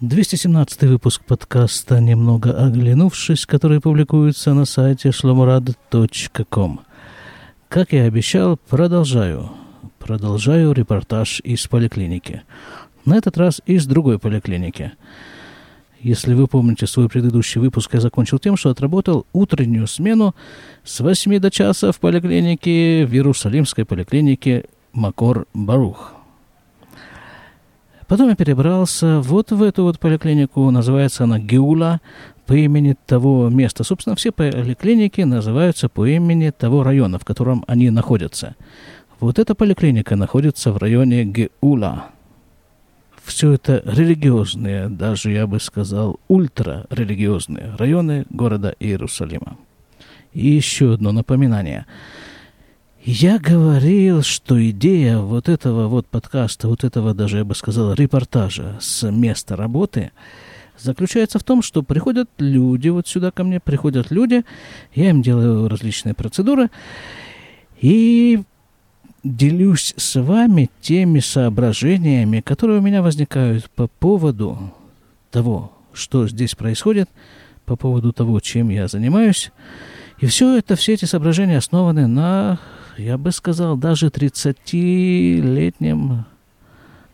217 выпуск подкаста «Немного оглянувшись», который публикуется на сайте shlomurad.com. Как я обещал, продолжаю. Продолжаю репортаж из поликлиники. На этот раз из другой поликлиники. Если вы помните свой предыдущий выпуск, я закончил тем, что отработал утреннюю смену с 8 до часа в поликлинике, в Иерусалимской поликлинике Макор Барух – Потом я перебрался вот в эту вот поликлинику, называется она Геула, по имени того места. Собственно, все поликлиники называются по имени того района, в котором они находятся. Вот эта поликлиника находится в районе Геула. Все это религиозные, даже я бы сказал, ультрарелигиозные районы города Иерусалима. И еще одно напоминание – я говорил, что идея вот этого вот подкаста, вот этого даже, я бы сказал, репортажа с места работы заключается в том, что приходят люди, вот сюда ко мне приходят люди, я им делаю различные процедуры и делюсь с вами теми соображениями, которые у меня возникают по поводу того, что здесь происходит, по поводу того, чем я занимаюсь. И все это, все эти соображения основаны на я бы сказал, даже 30-летним,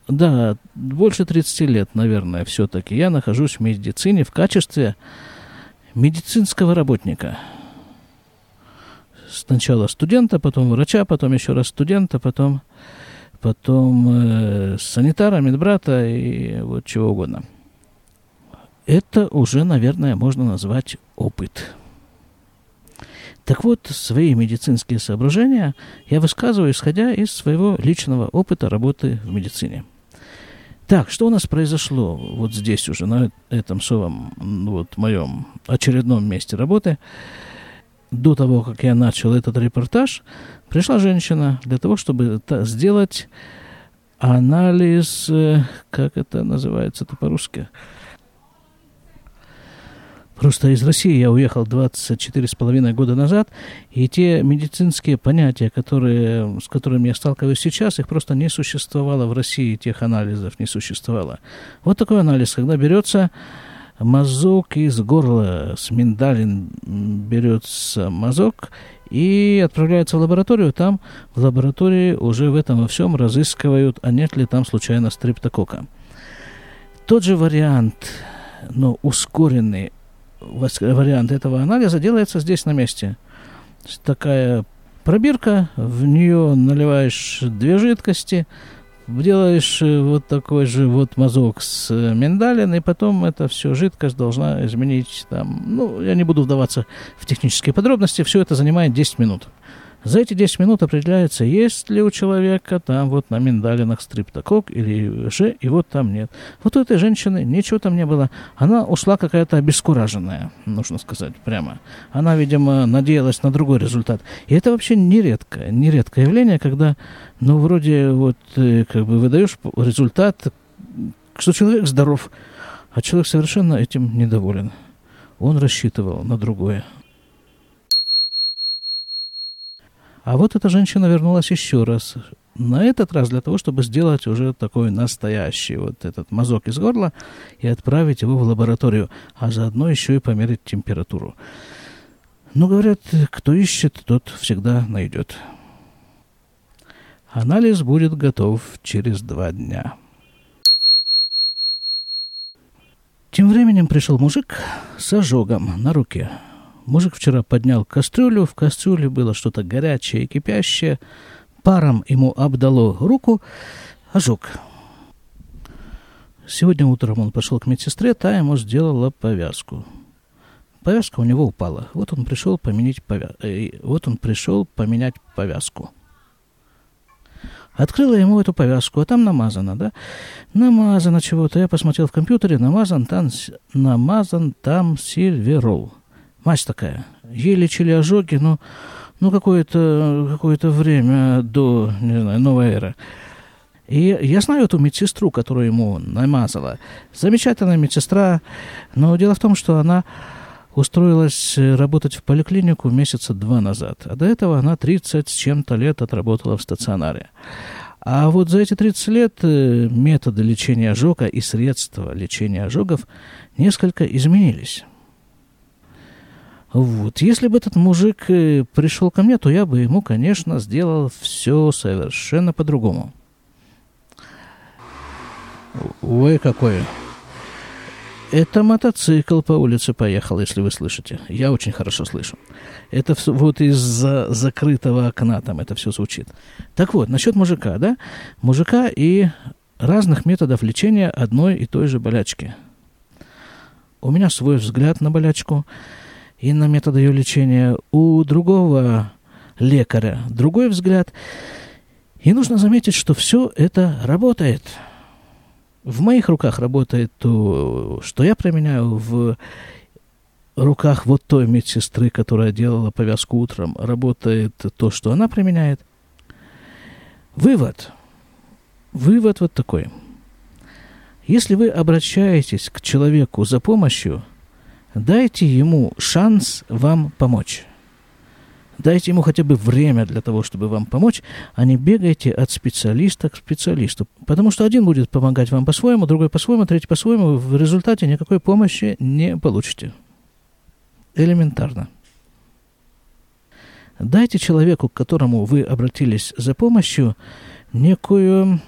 да, больше 30 лет, наверное, все-таки, я нахожусь в медицине в качестве медицинского работника. Сначала студента, потом врача, потом еще раз студента, потом, потом э, санитара, медбрата и вот чего угодно. Это уже, наверное, можно назвать опыт. Так вот, свои медицинские соображения я высказываю, исходя из своего личного опыта работы в медицине. Так, что у нас произошло вот здесь уже, на этом своем, вот моем очередном месте работы? До того, как я начал этот репортаж, пришла женщина для того, чтобы сделать анализ, э, как это называется-то по-русски, Просто из России я уехал 24 с половиной года назад, и те медицинские понятия, которые, с которыми я сталкиваюсь сейчас, их просто не существовало в России, тех анализов не существовало. Вот такой анализ, когда берется мазок из горла, с миндалин берется мазок и отправляется в лабораторию. Там в лаборатории уже в этом во всем разыскивают, а нет ли там случайно стриптокока. Тот же вариант, но ускоренный вариант этого анализа делается здесь на месте. Такая пробирка, в нее наливаешь две жидкости, делаешь э, вот такой же вот мазок с миндалин, и потом эта все жидкость должна изменить там, ну, я не буду вдаваться в технические подробности, все это занимает 10 минут. За эти 10 минут определяется, есть ли у человека там вот на миндалинах стриптокок или же, и вот там нет. Вот у этой женщины ничего там не было. Она ушла какая-то обескураженная, нужно сказать прямо. Она, видимо, надеялась на другой результат. И это вообще нередко, нередкое явление, когда, ну, вроде вот, э, как бы выдаешь результат, что человек здоров, а человек совершенно этим недоволен. Он рассчитывал на другое. А вот эта женщина вернулась еще раз. На этот раз для того, чтобы сделать уже такой настоящий вот этот мазок из горла и отправить его в лабораторию, а заодно еще и померить температуру. Но, говорят, кто ищет, тот всегда найдет. Анализ будет готов через два дня. Тем временем пришел мужик с ожогом на руке. Мужик вчера поднял кастрюлю, в кастрюле было что-то горячее и кипящее. Паром ему обдало руку, ожог. Сегодня утром он пошел к медсестре, та ему сделала повязку. Повязка у него упала. Вот он пришел поменять повя... э, вот он пришел поменять повязку. Открыла ему эту повязку, а там намазано, да? Намазано чего-то. Я посмотрел в компьютере, намазан там, намазан там сильверол. Мать такая. Ей лечили ожоги, но ну, какое-то какое время до, не знаю, новой эры. И я знаю эту медсестру, которую ему намазала. Замечательная медсестра, но дело в том, что она устроилась работать в поликлинику месяца два назад. А до этого она 30 с чем-то лет отработала в стационаре. А вот за эти 30 лет э, методы лечения ожога и средства лечения ожогов несколько изменились. Вот. Если бы этот мужик э, пришел ко мне, то я бы ему, конечно, сделал все совершенно по-другому. Ой, какой. Это мотоцикл по улице поехал, если вы слышите. Я очень хорошо слышу. Это все, вот из-за закрытого окна там это все звучит. Так вот, насчет мужика, да? Мужика и разных методов лечения одной и той же болячки. У меня свой взгляд на болячку и на методы ее лечения. У другого лекаря другой взгляд. И нужно заметить, что все это работает – в моих руках работает то, что я применяю, в руках вот той медсестры, которая делала повязку утром, работает то, что она применяет. Вывод. Вывод вот такой. Если вы обращаетесь к человеку за помощью, дайте ему шанс вам помочь. Дайте ему хотя бы время для того, чтобы вам помочь, а не бегайте от специалиста к специалисту. Потому что один будет помогать вам по-своему, другой по-своему, третий по-своему. В результате никакой помощи не получите. Элементарно. Дайте человеку, к которому вы обратились за помощью, некую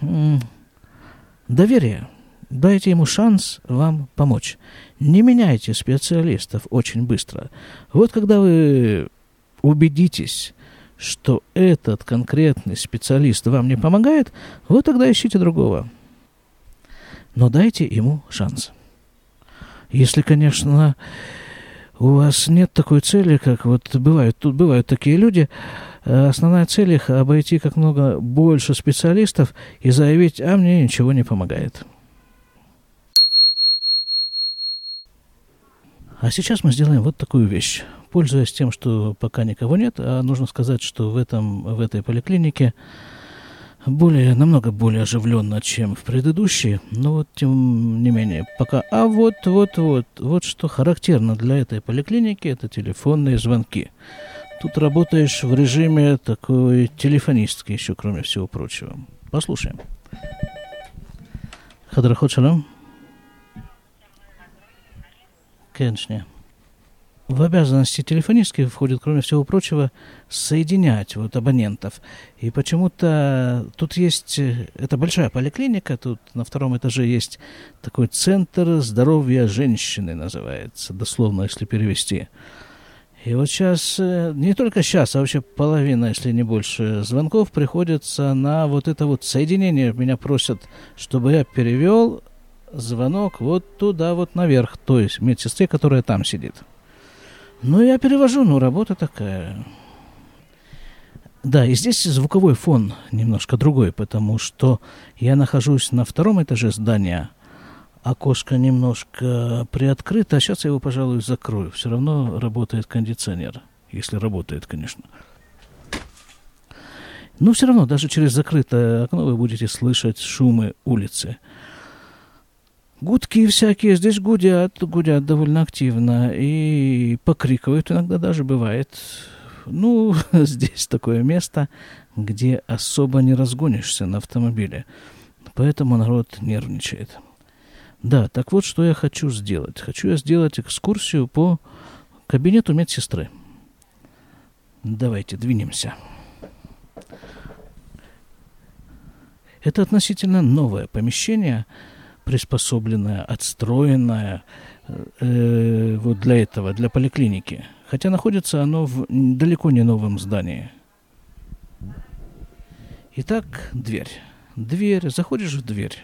доверие. Дайте ему шанс вам помочь. Не меняйте специалистов очень быстро. Вот когда вы убедитесь, что этот конкретный специалист вам не помогает, вы тогда ищите другого. Но дайте ему шанс. Если, конечно, у вас нет такой цели, как вот бывают, тут бывают такие люди, э, основная цель их обойти как много больше специалистов и заявить, а мне ничего не помогает. А сейчас мы сделаем вот такую вещь пользуясь тем, что пока никого нет, а нужно сказать, что в, этом, в этой поликлинике более, намного более оживленно, чем в предыдущей, но вот тем не менее пока. А вот, вот, вот, вот что характерно для этой поликлиники, это телефонные звонки. Тут работаешь в режиме такой телефонистки еще, кроме всего прочего. Послушаем. Хадрахот шалом. Конечно в обязанности телефонистки входит, кроме всего прочего, соединять вот абонентов. И почему-то тут есть, э, это большая поликлиника, тут на втором этаже есть такой центр здоровья женщины, называется, дословно, если перевести. И вот сейчас, э, не только сейчас, а вообще половина, если не больше, звонков приходится на вот это вот соединение. Меня просят, чтобы я перевел звонок вот туда вот наверх, то есть медсестре, которая там сидит. Ну, я перевожу, но работа такая. Да, и здесь звуковой фон немножко другой, потому что я нахожусь на втором этаже здания. Окошко немножко приоткрыто, а сейчас я его, пожалуй, закрою. Все равно работает кондиционер, если работает, конечно. Но все равно, даже через закрытое окно вы будете слышать шумы улицы. Гудки всякие здесь гудят, гудят довольно активно и покрикивают иногда даже бывает. Ну, здесь такое место, где особо не разгонишься на автомобиле. Поэтому народ нервничает. Да, так вот, что я хочу сделать. Хочу я сделать экскурсию по кабинету медсестры. Давайте двинемся. Это относительно новое помещение – приспособленная, отстроенная э, вот для этого, для поликлиники. Хотя находится оно в далеко не новом здании. Итак, дверь. Дверь, заходишь в дверь.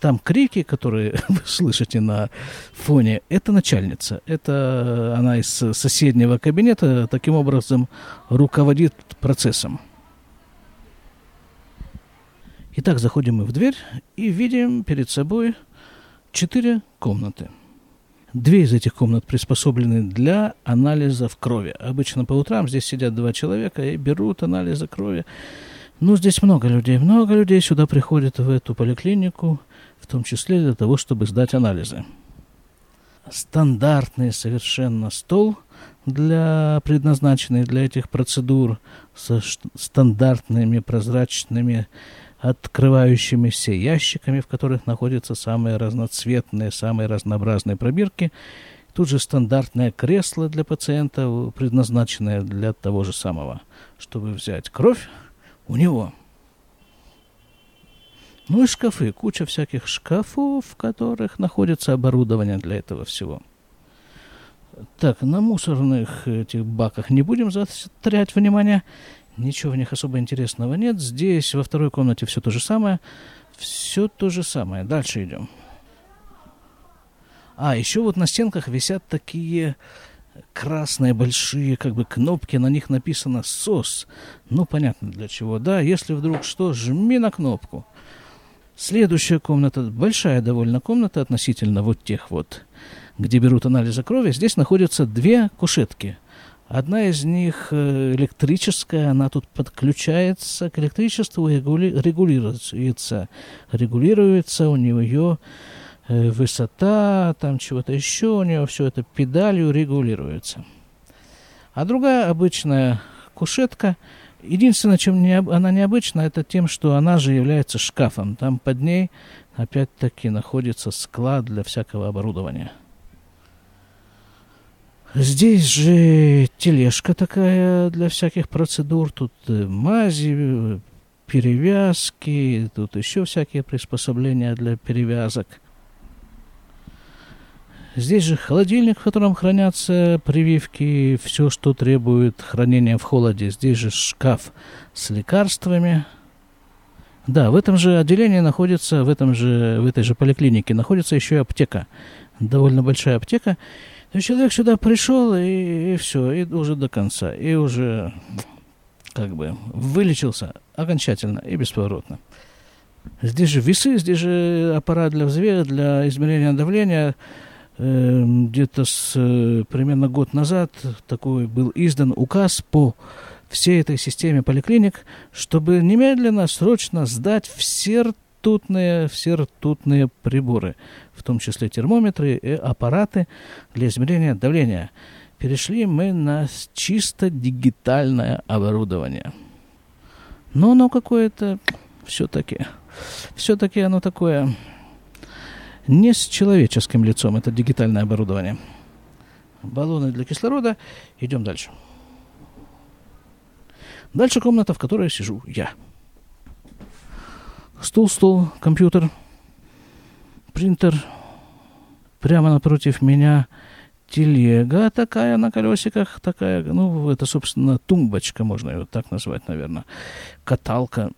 Там крики, которые вы слышите на фоне, это начальница. Это она из соседнего кабинета, таким образом руководит процессом. Итак, заходим мы в дверь и видим перед собой четыре комнаты. Две из этих комнат приспособлены для анализов крови. Обычно по утрам здесь сидят два человека и берут анализы крови. Ну, здесь много людей. Много людей сюда приходят в эту поликлинику, в том числе для того, чтобы сдать анализы. Стандартный совершенно стол для предназначенный для этих процедур со стандартными прозрачными открывающимися ящиками, в которых находятся самые разноцветные, самые разнообразные пробирки. Тут же стандартное кресло для пациента, предназначенное для того же самого, чтобы взять кровь у него. Ну и шкафы, куча всяких шкафов, в которых находится оборудование для этого всего. Так, на мусорных этих баках не будем заострять внимание. Ничего в них особо интересного нет. Здесь, во второй комнате, все то же самое. Все то же самое. Дальше идем. А, еще вот на стенках висят такие красные большие как бы кнопки, на них написано «СОС». Ну, понятно для чего. Да, если вдруг что, жми на кнопку. Следующая комната, большая довольно комната относительно вот тех вот, где берут анализы крови. Здесь находятся две кушетки. Одна из них э, электрическая, она тут подключается к электричеству и регулируется. Регулируется у нее Э, высота, там чего-то еще у нее, все это педалью регулируется. А другая обычная кушетка, единственное, чем не, она необычна, это тем, что она же является шкафом. Там под ней, опять-таки, находится склад для всякого оборудования. Здесь же тележка такая для всяких процедур. Тут э, мази, перевязки, тут еще всякие приспособления для перевязок – Здесь же холодильник, в котором хранятся прививки, все, что требует хранения в холоде. Здесь же шкаф с лекарствами. Да, в этом же отделении находится, в, этом же, в этой же поликлинике находится еще и аптека. Довольно большая аптека. То есть человек сюда пришел, и, и все, и уже до конца. И уже как бы вылечился окончательно и бесповоротно. Здесь же весы, здесь же аппарат для взвеса, для измерения давления – Эм, где-то с э, примерно год назад такой был издан указ по всей этой системе поликлиник, чтобы немедленно, срочно сдать все ртутные, все ртутные приборы, в том числе термометры и аппараты для измерения давления. Перешли мы на чисто дигитальное оборудование. Но оно какое-то все-таки, все-таки оно такое не с человеческим лицом, это дигитальное оборудование. Баллоны для кислорода. Идем дальше. Дальше комната, в которой сижу я. Стул, стол, компьютер, принтер. Прямо напротив меня телега такая на колесиках, такая, ну, это, собственно, тумбочка, можно ее так назвать, наверное, каталка.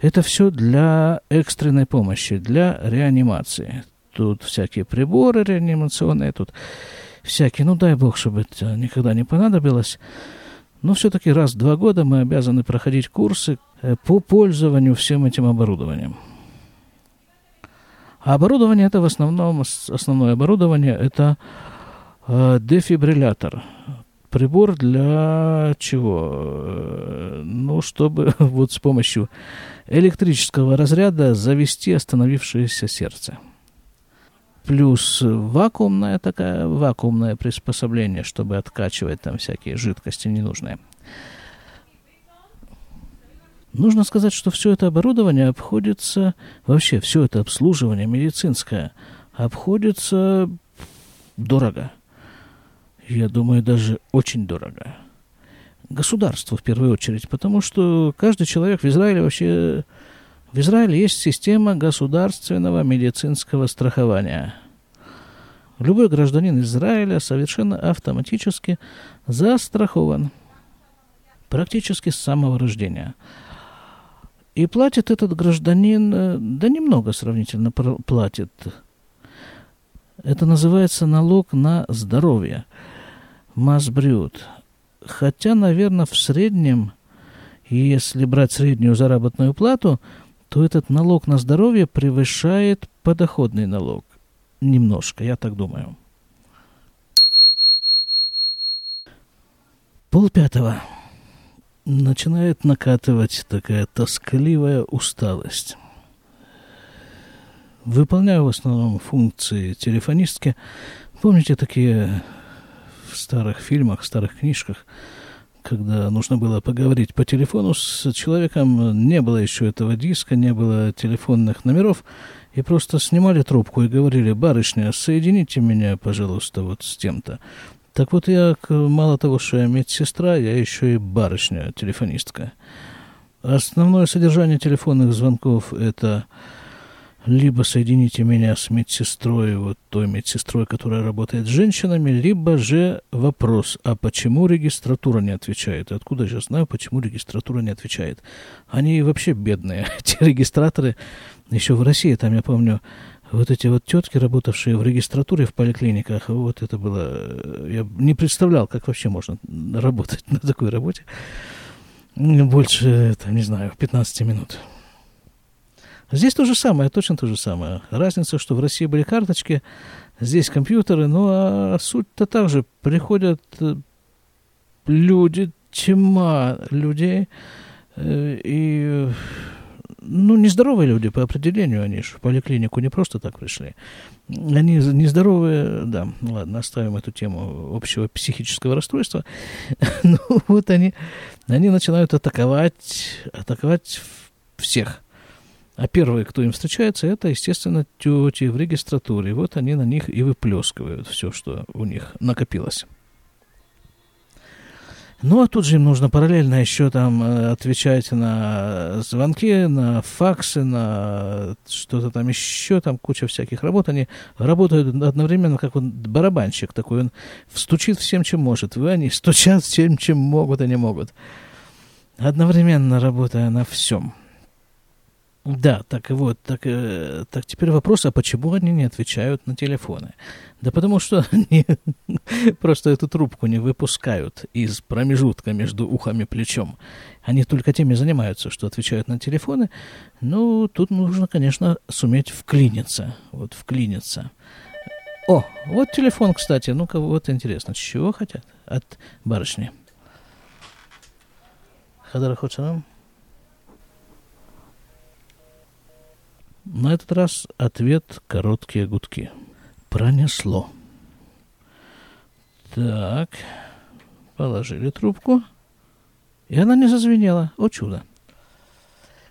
Это все для экстренной помощи, для реанимации тут всякие приборы реанимационные, тут всякие, ну дай бог, чтобы это никогда не понадобилось. Но все-таки раз в два года мы обязаны проходить курсы э, по пользованию всем этим оборудованием. А оборудование это в основном, основное оборудование это э, дефибриллятор. Прибор для чего? Э, ну, чтобы вот с помощью электрического разряда завести остановившееся сердце плюс вакуумное такое, вакуумное приспособление, чтобы откачивать там всякие жидкости ненужные. Нужно сказать, что все это оборудование обходится, вообще все это обслуживание медицинское обходится дорого. Я думаю, даже очень дорого. Государству в первую очередь, потому что каждый человек в Израиле вообще в Израиле есть система государственного медицинского страхования. Любой гражданин Израиля совершенно автоматически застрахован. Практически с самого рождения. И платит этот гражданин, э, да немного сравнительно платит. Это называется налог на здоровье. Масбрют. Хотя, наверное, в среднем, если брать среднюю заработную плату – то этот налог на здоровье превышает подоходный налог. Немножко, я так думаю. Пол пятого. Начинает накатывать такая тоскливая усталость. Выполняю в основном функции телефонистки. Помните такие в старых фильмах, в старых книжках, когда нужно было поговорить по телефону с человеком, не было еще этого диска, не было телефонных номеров, и просто снимали трубку и говорили, барышня, соедините меня, пожалуйста, вот с тем-то. Так вот я, мало того, что я медсестра, я еще и барышня, телефонистка. Основное содержание телефонных звонков – это либо соедините меня с медсестрой, вот той медсестрой, которая работает с женщинами, либо же вопрос, а почему регистратура не отвечает? Откуда я знаю, почему регистратура не отвечает? Они вообще бедные, эти регистраторы. Еще в России, там, я помню, вот эти вот тетки, работавшие в регистратуре в поликлиниках, вот это было... Я не представлял, как вообще можно работать на такой работе. Больше, там, не знаю, 15 минут. Здесь то же самое, точно то же самое. Разница, что в России были карточки, здесь компьютеры, ну а суть-то так же. Приходят э, люди, тьма людей, э, и ну, нездоровые люди по определению, они же в поликлинику не просто так пришли. Они нездоровые, да, ладно, оставим эту тему общего психического расстройства. ну, вот они, они начинают атаковать, атаковать всех – а первые, кто им встречается, это, естественно, тети в регистратуре. Вот они на них и выплескивают все, что у них накопилось. Ну, а тут же им нужно параллельно еще там э, отвечать на звонки, на факсы, на что-то там еще, там куча всяких работ. Они работают одновременно, как он барабанщик такой. Он стучит всем, чем может. Вы они стучат всем, чем могут, они могут. Одновременно работая на всем. Да, так и вот, так, э, так теперь вопрос, а почему они не отвечают на телефоны? Да потому что они просто эту трубку не выпускают из промежутка между ухом и плечом. Они только теми занимаются, что отвечают на телефоны. Ну, тут нужно, конечно, суметь вклиниться. Вот вклиниться. О, вот телефон, кстати. Ну-ка, вот интересно, чего хотят от барышни? Хадар Хочанам? На этот раз ответ короткие гудки. Пронесло. Так, положили трубку, и она не зазвенела. О чудо.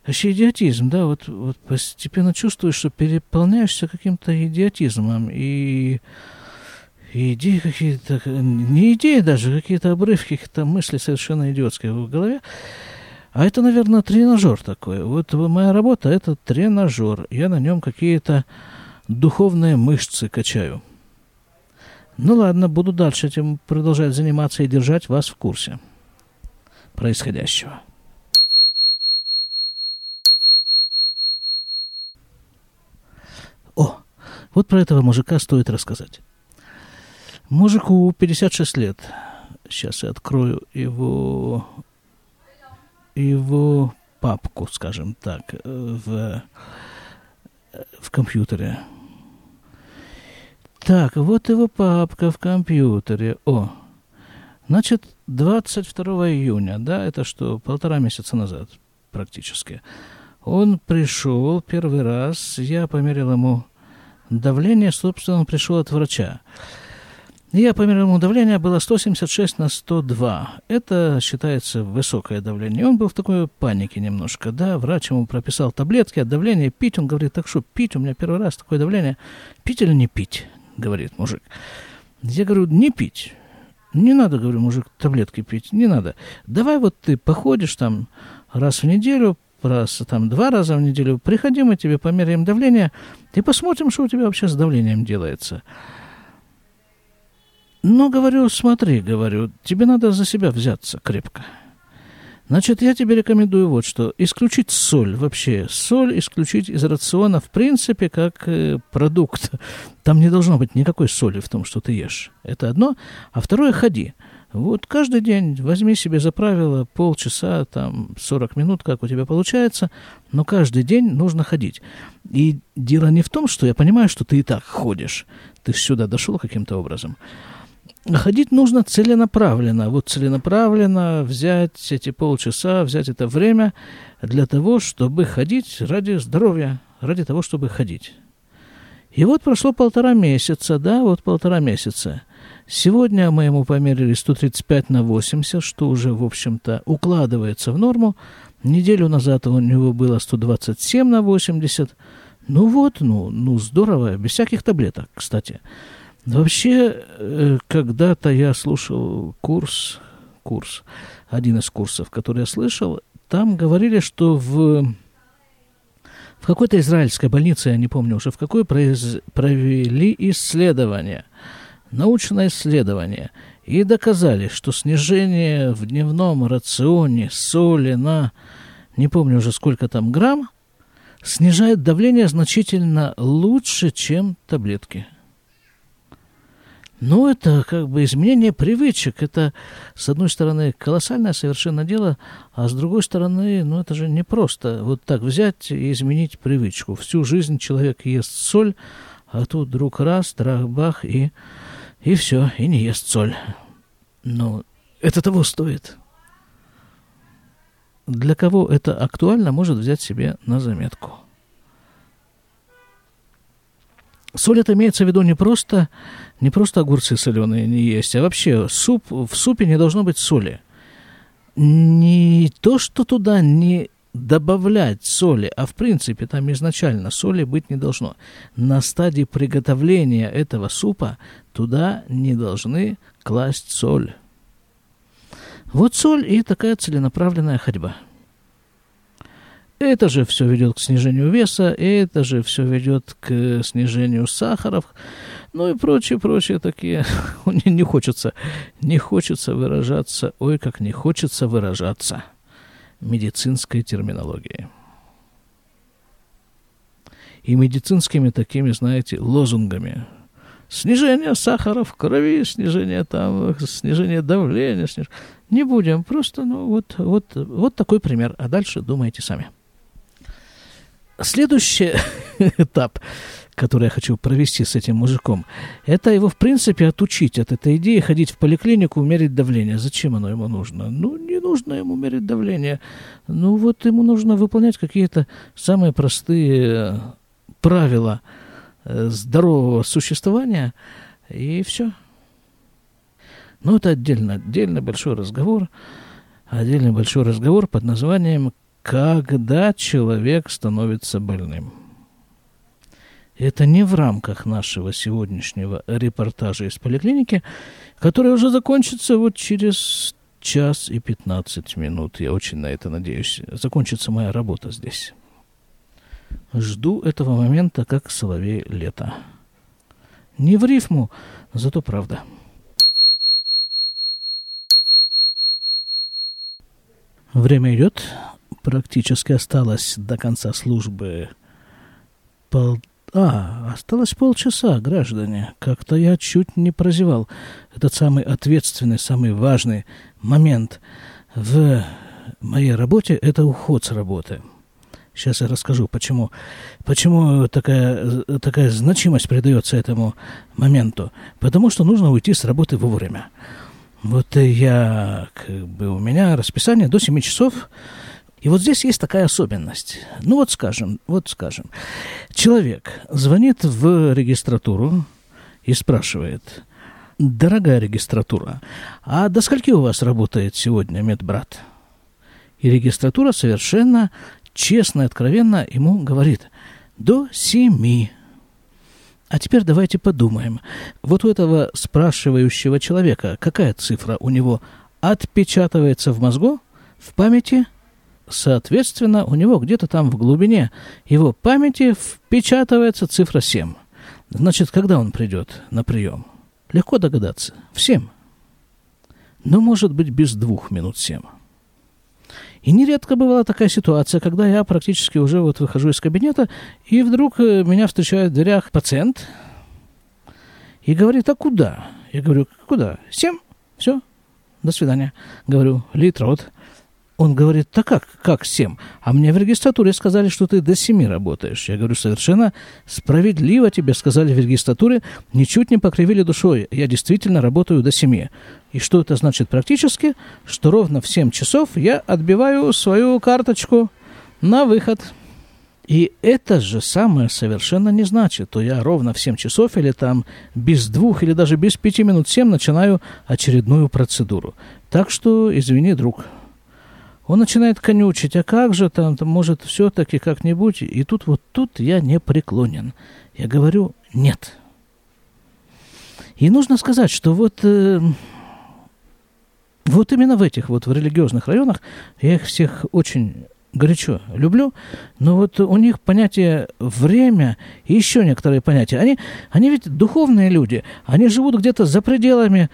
Вообще идиотизм, да, вот, вот постепенно чувствуешь, что переполняешься каким-то идиотизмом, и, и идеи какие-то, не идеи даже, какие-то обрывки, какие-то мысли совершенно идиотские в голове. А это, наверное, тренажер такой. Вот моя работа – это тренажер. Я на нем какие-то духовные мышцы качаю. Ну ладно, буду дальше этим продолжать заниматься и держать вас в курсе происходящего. О, вот про этого мужика стоит рассказать. Мужику 56 лет. Сейчас я открою его его папку, скажем так, в, в компьютере. Так, вот его папка в компьютере. О, значит, 22 июня, да, это что, полтора месяца назад практически. Он пришел первый раз, я померил ему давление, собственно, он пришел от врача. Я померил ему давление, было 176 на 102. Это считается высокое давление. Он был в такой панике немножко, да, врач ему прописал таблетки от давления, пить. Он говорит, так что пить, у меня первый раз такое давление. Пить или не пить, говорит мужик. Я говорю, не пить. Не надо, говорю, мужик, таблетки пить, не надо. Давай вот ты походишь там раз в неделю, раз, там, два раза в неделю, приходи, мы тебе померяем давление и посмотрим, что у тебя вообще с давлением делается. Ну, говорю, смотри, говорю, тебе надо за себя взяться крепко. Значит, я тебе рекомендую вот что. Исключить соль вообще. Соль исключить из рациона в принципе как э, продукт. Там не должно быть никакой соли в том, что ты ешь. Это одно. А второе, ходи. Вот каждый день возьми себе за правило полчаса, там, 40 минут, как у тебя получается, но каждый день нужно ходить. И дело не в том, что я понимаю, что ты и так ходишь. Ты сюда дошел каким-то образом. Ходить нужно целенаправленно. Вот целенаправленно взять эти полчаса, взять это время для того, чтобы ходить ради здоровья, ради того, чтобы ходить. И вот прошло полтора месяца, да, вот полтора месяца. Сегодня мы ему померили 135 на 80, что уже, в общем-то, укладывается в норму. Неделю назад у него было 127 на 80. Ну вот, ну, ну здорово, без всяких таблеток, кстати. Вообще, э, когда-то я слушал курс, курс, один из курсов, который я слышал, там говорили, что в, в какой-то израильской больнице, я не помню уже в какой, произ, провели исследование, научное исследование, и доказали, что снижение в дневном рационе соли на, не помню уже сколько там грамм, снижает давление значительно лучше, чем таблетки – ну, это как бы изменение привычек. Это, с одной стороны, колоссальное совершенно дело, а с другой стороны, ну, это же не просто вот так взять и изменить привычку. Всю жизнь человек ест соль, а тут вдруг раз, трах-бах, и, и все, и не ест соль. Но это того стоит. Для кого это актуально, может взять себе на заметку. Соль это имеется в виду не просто, не просто огурцы соленые не есть, а вообще суп, в супе не должно быть соли. Не то, что туда не добавлять соли, а в принципе там изначально соли быть не должно. На стадии приготовления этого супа туда не должны класть соль. Вот соль и такая целенаправленная ходьба – это же все ведет к снижению веса, это же все ведет к снижению сахаров, ну и прочие, прочие такие. Мне не хочется, не хочется выражаться, ой, как не хочется выражаться медицинской терминологией. И медицинскими такими, знаете, лозунгами. Снижение сахара в крови, снижение там, снижение давления. Сниж... Не будем, просто, ну, вот, вот, вот такой пример. А дальше думайте сами. Следующий этап, который я хочу провести с этим мужиком, это его, в принципе, отучить от этой идеи ходить в поликлинику, мерить давление. Зачем оно ему нужно? Ну, не нужно ему мерить давление. Ну, вот ему нужно выполнять какие-то самые простые э, правила э, здорового существования, и все. Ну, это отдельно, отдельно большой разговор, отдельный большой разговор под названием когда человек становится больным. Это не в рамках нашего сегодняшнего репортажа из поликлиники, который уже закончится вот через час и 15 минут. Я очень на это надеюсь. Закончится моя работа здесь. Жду этого момента, как соловей лета. Не в рифму, зато правда. Время идет, практически осталось до конца службы пол... А, осталось полчаса, граждане. Как-то я чуть не прозевал этот самый ответственный, самый важный момент в моей работе – это уход с работы. Сейчас я расскажу, почему, почему такая, такая значимость придается этому моменту. Потому что нужно уйти с работы вовремя. Вот я, как бы, у меня расписание до 7 часов и вот здесь есть такая особенность. Ну вот скажем, вот скажем, человек звонит в регистратуру и спрашивает, дорогая регистратура, а до скольки у вас работает сегодня медбрат? И регистратура совершенно честно и откровенно ему говорит, до семи. А теперь давайте подумаем. Вот у этого спрашивающего человека какая цифра у него отпечатывается в мозгу, в памяти – Соответственно, у него где-то там в глубине его памяти впечатывается цифра 7. Значит, когда он придет на прием? Легко догадаться. В 7. Но, может быть, без двух минут 7. И нередко бывала такая ситуация, когда я практически уже вот выхожу из кабинета, и вдруг э, меня встречает в дверях пациент и говорит, а куда? Я говорю, куда? Семь? Все, до свидания. Говорю, литрот. Он говорит, да как, как 7? А мне в регистратуре сказали, что ты до 7 работаешь. Я говорю, совершенно справедливо тебе сказали в регистратуре, ничуть не покривили душой. Я действительно работаю до 7. И что это значит практически? Что ровно в 7 часов я отбиваю свою карточку на выход. И это же самое совершенно не значит, что я ровно в 7 часов или там без двух или даже без пяти минут 7 начинаю очередную процедуру. Так что, извини, друг, он начинает конючить, а как же там, там может, все-таки как-нибудь. И тут вот тут я не преклонен. Я говорю, нет. И нужно сказать, что вот, э, вот именно в этих вот в религиозных районах я их всех очень горячо люблю, но вот у них понятие время и еще некоторые понятия. Они, они ведь духовные люди, они живут где-то за пределами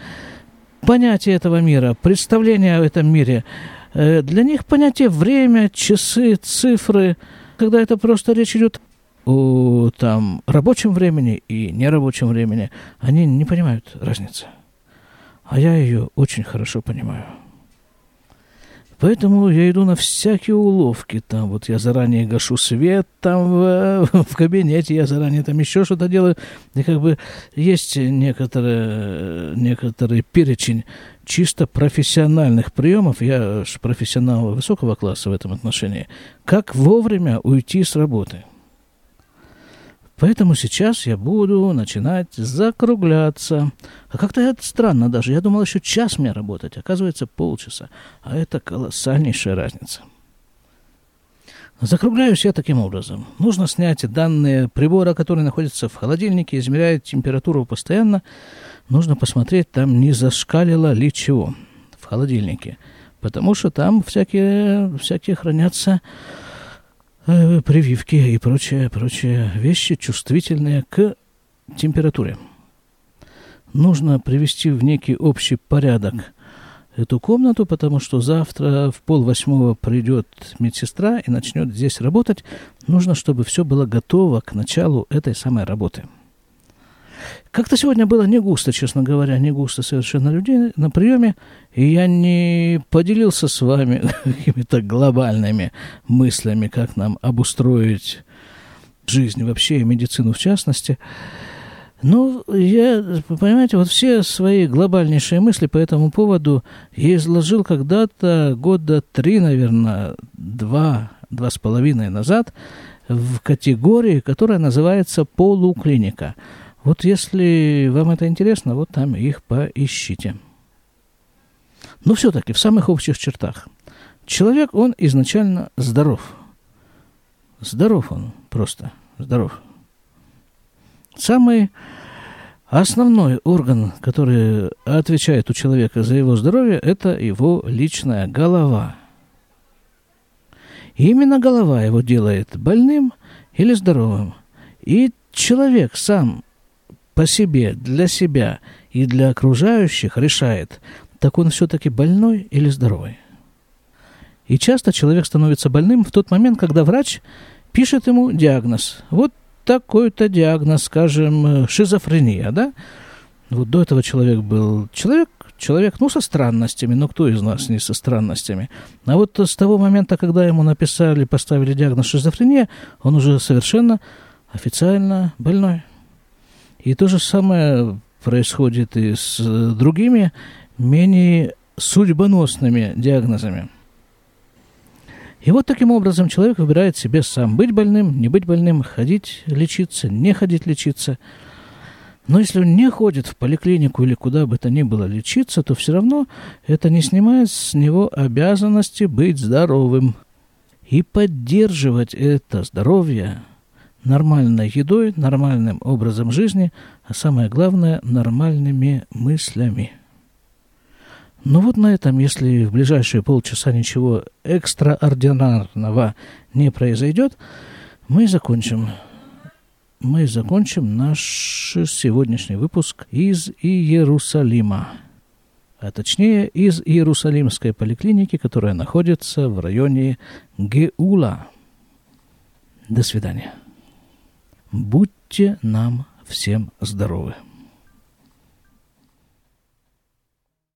понятия этого мира, представления о этом мире. Э, для них понятие время, часы, цифры, когда это просто речь идет о там, рабочем времени и нерабочем времени, они не понимают разницы. А я ее очень хорошо понимаю. Поэтому я иду на всякие уловки. Там вот я заранее гашу свет там в, в кабинете, я заранее там еще что-то делаю. И как бы есть некоторые, некоторый перечень чисто профессиональных приемов. Я же профессионал высокого класса в этом отношении. Как вовремя уйти с работы – Поэтому сейчас я буду начинать закругляться. А как-то это странно даже. Я думал еще час мне работать, оказывается полчаса. А это колоссальнейшая разница. Закругляюсь я таким образом. Нужно снять данные прибора, который находится в холодильнике, измеряет температуру постоянно. Нужно посмотреть, там не зашкалило ли чего в холодильнике. Потому что там всякие, всякие хранятся прививки и прочие, прочие вещи, чувствительные к температуре. Нужно привести в некий общий порядок эту комнату, потому что завтра в пол восьмого придет медсестра и начнет здесь работать. Нужно, чтобы все было готово к началу этой самой работы. Как-то сегодня было не густо, честно говоря, не густо совершенно людей на приеме, и я не поделился с вами какими-то глобальными мыслями, как нам обустроить жизнь вообще и медицину в частности. Ну, я, понимаете, вот все свои глобальнейшие мысли по этому поводу я изложил когда-то года три, наверное, два, два с половиной назад в категории, которая называется полуклиника – вот если вам это интересно, вот там их поищите. Но все-таки в самых общих чертах. Человек, он изначально здоров. Здоров он просто, здоров. Самый основной орган, который отвечает у человека за его здоровье, это его личная голова. И именно голова его делает больным или здоровым. И человек сам по себе, для себя и для окружающих решает, так он все-таки больной или здоровый. И часто человек становится больным в тот момент, когда врач пишет ему диагноз. Вот такой-то диагноз, скажем, шизофрения, да? Вот до этого человек был человек, человек, ну, со странностями, но кто из нас не со странностями? А вот с того момента, когда ему написали, поставили диагноз шизофрения, он уже совершенно официально больной. И то же самое происходит и с другими менее судьбоносными диагнозами. И вот таким образом человек выбирает себе сам быть больным, не быть больным, ходить лечиться, не ходить лечиться. Но если он не ходит в поликлинику или куда бы то ни было лечиться, то все равно это не снимает с него обязанности быть здоровым. И поддерживать это здоровье нормальной едой, нормальным образом жизни, а самое главное, нормальными мыслями. Ну вот на этом, если в ближайшие полчаса ничего экстраординарного не произойдет, мы закончим. Мы закончим наш сегодняшний выпуск из Иерусалима. А точнее, из Иерусалимской поликлиники, которая находится в районе Геула. До свидания. Будьте нам всем здоровы.